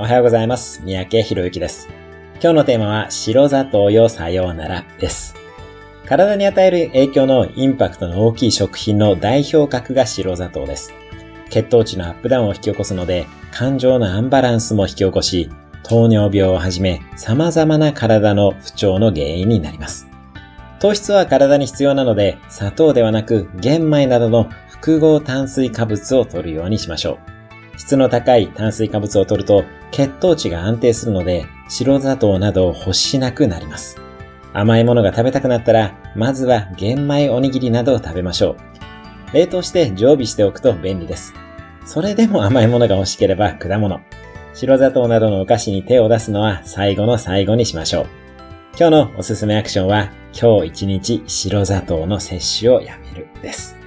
おはようございます。三宅博之です。今日のテーマは白砂糖よさようならです。体に与える影響のインパクトの大きい食品の代表格が白砂糖です。血糖値のアップダウンを引き起こすので、感情のアンバランスも引き起こし、糖尿病をはじめ様々な体の不調の原因になります。糖質は体に必要なので、砂糖ではなく玄米などの複合炭水化物を摂るようにしましょう。質の高い炭水化物を摂ると血糖値が安定するので白砂糖などを欲しなくなります。甘いものが食べたくなったら、まずは玄米おにぎりなどを食べましょう。冷凍して常備しておくと便利です。それでも甘いものが欲しければ果物。白砂糖などのお菓子に手を出すのは最後の最後にしましょう。今日のおすすめアクションは、今日一日白砂糖の摂取をやめるです。